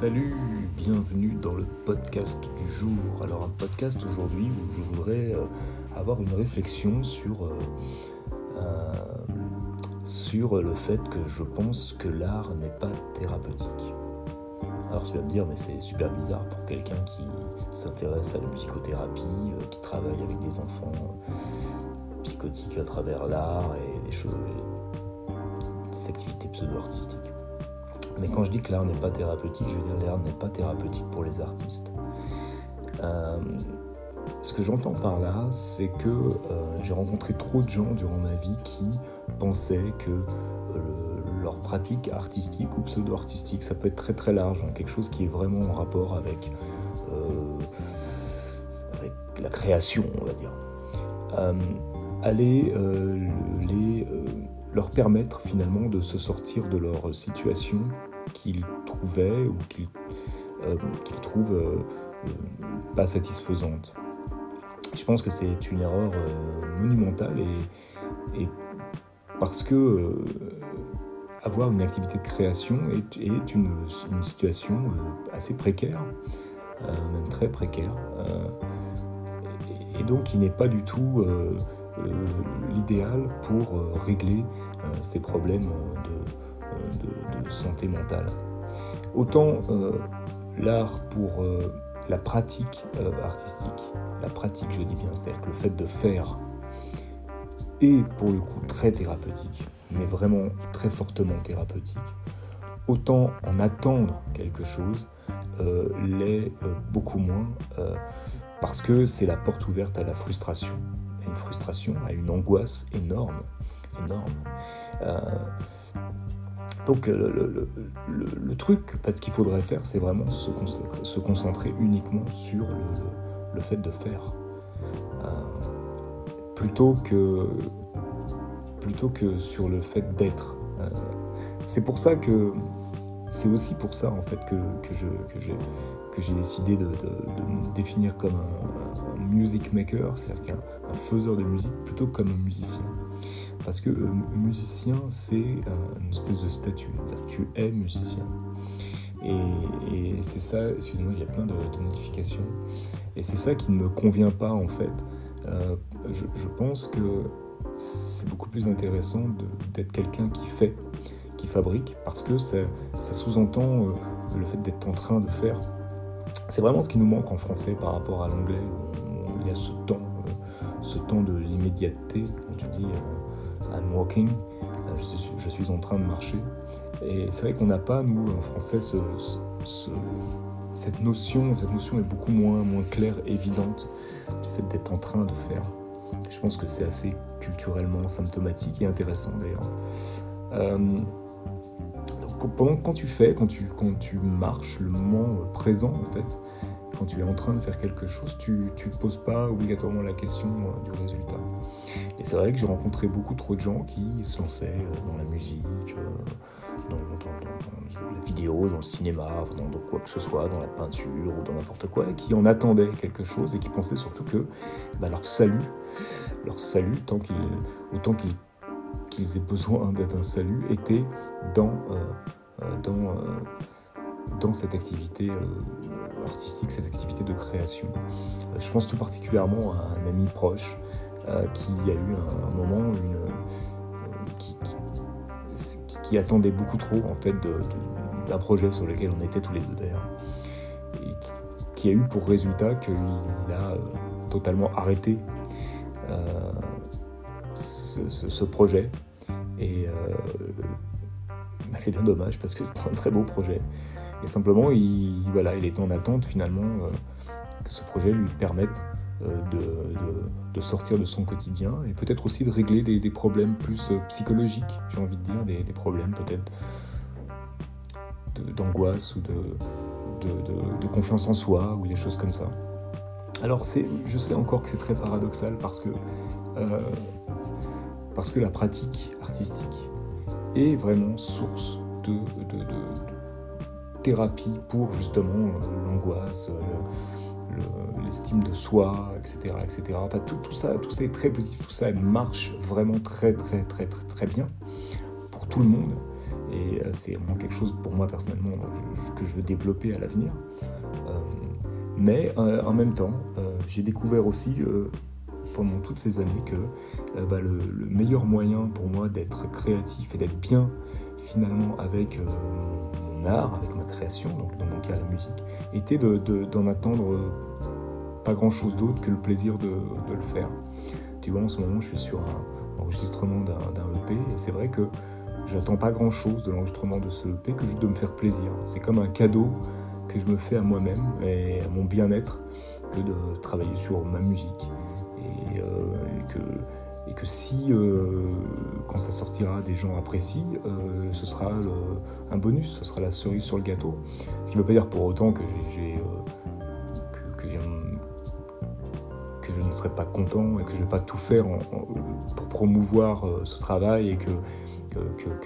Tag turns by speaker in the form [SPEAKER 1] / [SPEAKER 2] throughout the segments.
[SPEAKER 1] Salut, bienvenue dans le podcast du jour. Alors un podcast aujourd'hui où je voudrais euh, avoir une réflexion sur, euh, euh, sur le fait que je pense que l'art n'est pas thérapeutique. Alors tu vas me dire, mais c'est super bizarre pour quelqu'un qui s'intéresse à la musicothérapie, qui travaille avec des enfants psychotiques à travers l'art et les choses, des activités pseudo-artistiques. Mais quand je dis que l'art n'est pas thérapeutique, je veux dire l'art n'est pas thérapeutique pour les artistes. Euh, ce que j'entends par là, c'est que euh, j'ai rencontré trop de gens durant ma vie qui pensaient que euh, leur pratique artistique ou pseudo-artistique, ça peut être très très large, hein, quelque chose qui est vraiment en rapport avec, avec la création, on va dire. aller les leur permettre finalement de se sortir de leur situation qu'ils trouvaient ou qu'ils euh, trouvent euh, euh, pas satisfaisante. Je pense que c'est une erreur monumentale et, parce que avoir une activité de création est, une, situation assez précaire, même très précaire, et, donc il n'est pas du tout l'idéal pour régler ces problèmes de, santé mentale. Autant euh, l'art pour euh, la pratique euh, artistique, la pratique je dis bien, c'est-à-dire le fait de faire est pour le coup très thérapeutique, mais vraiment très fortement thérapeutique. Autant en attendre quelque chose l'est beaucoup moins parce que c'est la porte ouverte à la frustration, frustration, à une angoisse énorme, énorme. Donc euh, le, truc, ce qu'il faudrait faire, c'est vraiment se, concentrer uniquement sur le, fait de faire. Euh, plutôt, que, plutôt que sur le fait d'être. Euh, c'est pour ça que c'est aussi pour ça en fait que, que je, que j'ai décidé de, me définir comme un, music maker, c'est-à-dire qu'un faiseur de musique, plutôt comme un musicien. Parce que euh, musicien, c'est euh, une espèce de statut, c'est-à-dire que tu es musicien. Et, c'est ça, excusez-moi, il y a plein de, notifications. Et c'est ça qui ne me convient pas en fait. Euh, je, pense que c'est beaucoup plus intéressant d'être quelqu'un qui fait, qui fabrique, parce que ça, sous-entend le fait d'être en train de faire c'est vraiment ce qui nous manque en français par rapport à l'anglais. Il y a ce temps, euh, ce temps de l'immédiateté, quand tu dis euh, I'm walking, euh, je suis, en train de marcher. Et c'est vrai qu'on n'a pas, nous, en français, cette notion. Cette notion est beaucoup moins, moins claire, évidente, du fait d'être en train de faire. Je pense que c'est assez culturellement symptomatique et intéressant d'ailleurs quand tu fais, quand tu, marches, le moment présent en fait, quand tu es en train de faire quelque chose, tu ne te poses pas obligatoirement la question euh, du résultat. Et c'est vrai que j'ai rencontré beaucoup trop de gens qui se lançaient euh, dans la musique, euh, dans, la vidéo, dans le cinéma, dans, quoi que ce soit, dans la peinture ou dans n'importe quoi, et qui en attendaient quelque chose et qui pensaient surtout que bah, leur salut, leur salut, tant autant qu'ils qu'ils aient besoin d'être un salut était dans, euh, euh, dans, euh, dans cette activité artistique, cette activité de création. Je pense tout particulièrement à un ami proche qui a eu un, moment une, qui, qui, attendait beaucoup trop en fait d'un projet sur lequel on était tous les deux d'ailleurs et qui, a eu pour résultat qu'il a totalement arrêté ce, projet. Et euh, bah, c'est bien dommage parce que c'est un très beau projet. Et simplement, il, voilà, il est en attente finalement euh, que ce projet lui permette euh, de, sortir de son quotidien et peut-être aussi de régler des, problèmes plus psychologiques, j'ai envie de dire, des, problèmes peut-être d'angoisse ou de, confiance en soi ou des choses comme ça. Alors je sais encore que c'est très paradoxal parce que parce que la pratique artistique est vraiment source de, thérapie pour justement l'angoisse, l'estime de soi, etc. etc. tout, ça, tout ça est très positif, tout ça marche vraiment très très très très très bien pour tout le monde. Et c'est vraiment quelque chose pour moi personnellement que je veux développer à l'avenir. mais en même temps, j'ai découvert aussi pendant toutes ces années que bah, le, meilleur moyen pour moi d'être créatif et d'être bien finalement avec mon art, avec ma création, donc dans mon cas la musique, était d'en attendre pas grand chose d'autre que le plaisir de, le faire. Tu vois, en ce moment, je suis sur un enregistrement d'un EP et c'est vrai que j'attends pas grand chose de l'enregistrement de ce EP que juste de me faire plaisir. C'est comme un cadeau que je me fais à moi-même et à mon bien-être que de travailler sur ma musique. Et, euh, que, et que, si, euh, quand ça sortira, des gens apprécient, euh, ce sera un bonus, ce sera la cerise sur le gâteau. Ce qui ne veut pas dire pour autant que je ne serai pas content et que je ne vais pas tout faire pour promouvoir ce travail et que,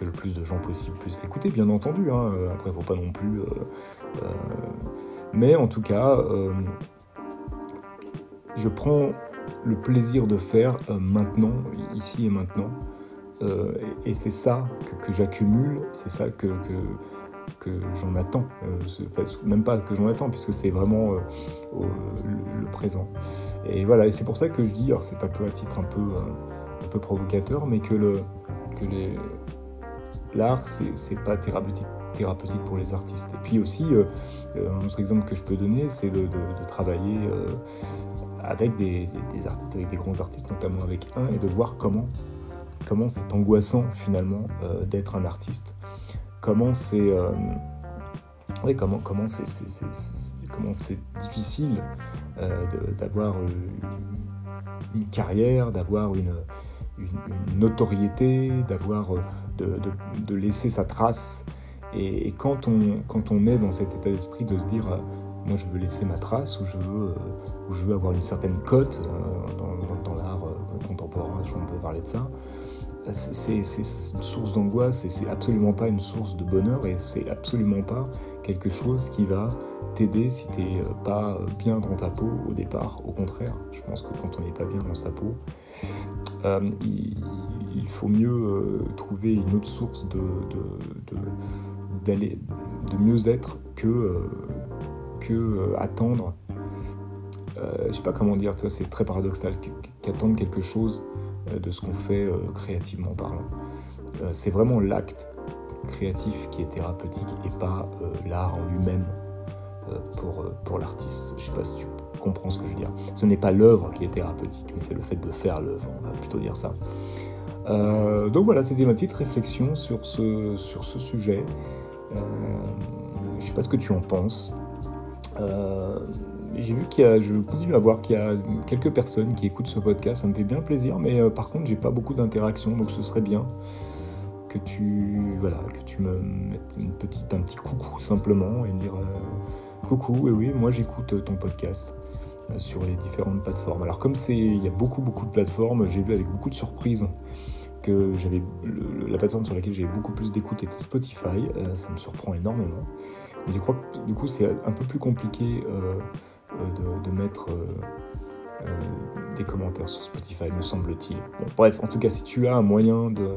[SPEAKER 1] le plus de gens possible puissent l'écouter, bien entendu. Hein. Après, il ne faut pas non plus. Mais en tout cas, je prends le plaisir de faire maintenant, ici et maintenant. et c'est ça que, j'accumule, c'est ça que, que j'en attends. Euh, même pas que j'en attends, puisque c'est vraiment euh, le, présent. Et voilà, et c'est pour ça que je dis, alors c'est un peu à titre un peu, euh, provocateur, mais que l'art, c'est pas thérapeutique thérapeutique pour les artistes. Et puis aussi, un autre exemple que je peux donner, c'est de, travailler avec des, artistes, avec des grands artistes, notamment avec un, et de voir comment comment c'est angoissant finalement d'être un artiste comment c'est euh, comment comment c'est comment c'est difficile euh, d'avoir euh, une carrière, d'avoir une, notoriété, d'avoir de, laisser sa trace. Et, quand on quand on est dans cet état d'esprit de se dire moi je veux laisser ma trace ou je veux ou je veux avoir une certaine cote dans, dans l'art contemporain, je on peut parler de ça c'est une source d'angoisse et c'est absolument pas une source de bonheur et c'est absolument pas quelque chose qui va t'aider si euh, pas bien dans ta peau au départ. Au contraire, je pense que quand on n'est pas bien dans sa peau, euh, il, faut mieux euh, trouver une autre source de, de, de mieux-être que, que attendre. je sais pas comment dire, c'est très paradoxal qu'attendre quelque chose euh, de ce qu'on fait euh, créativement parlant. Euh, c'est vraiment l'acte créatif qui est thérapeutique et pas l'art en lui-même pour, pour l'artiste. Je sais pas si tu comprends ce que je veux dire. Ce n'est pas l'œuvre qui est thérapeutique, mais c'est le fait de faire l'œuvre, on va plutôt dire ça. donc voilà, c'était ma petite réflexion sur ce, sur ce sujet. je ne sais pas ce que tu en penses j'ai vu qu'il y a, je continue à voir qu'il y a quelques personnes qui écoutent ce podcast, ça me fait bien plaisir, mais euh, par contre j'ai pas beaucoup d'interaction, donc ce serait bien que tu, voilà, que tu me mettes une petite, un petit coucou simplement et me dire euh, coucou, et oui, moi j'écoute ton podcast euh, sur les différentes plateformes. Alors comme c'est, il y a beaucoup beaucoup de plateformes, j'ai vu avec beaucoup de surprises que j'avais la plateforme sur laquelle j'avais beaucoup plus d'écoute était Spotify, ça me surprend énormément. Mais je crois que du coup c'est un peu plus compliqué euh, de, mettre euh, euh, des commentaires sur Spotify, me semble-t-il. bref, en tout cas, si tu as un moyen de,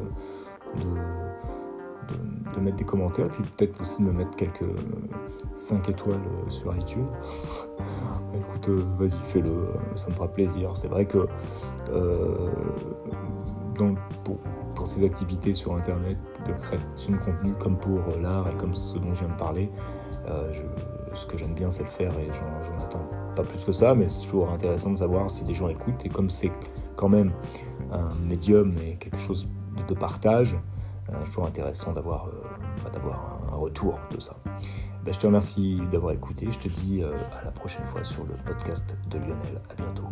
[SPEAKER 1] de, mettre des commentaires, puis peut-être aussi de me mettre quelques 5 étoiles sur iTunes, écoute, vas-y, fais-le, ça me fera plaisir. C'est vrai que pour, pour, ces activités sur Internet de création de contenu, comme pour l'art et comme ce dont je viens de parler, je ce que j'aime bien, c'est le faire et j'en attends pas plus que ça, mais c'est toujours intéressant de savoir si des gens écoutent. Et comme c'est quand même un médium et quelque chose de, partage, euh, c'est toujours intéressant d'avoir euh, bah, un, retour de ça. Ben, je te remercie d'avoir écouté. Je te dis euh, à la prochaine fois sur le podcast de Lionel. À bientôt.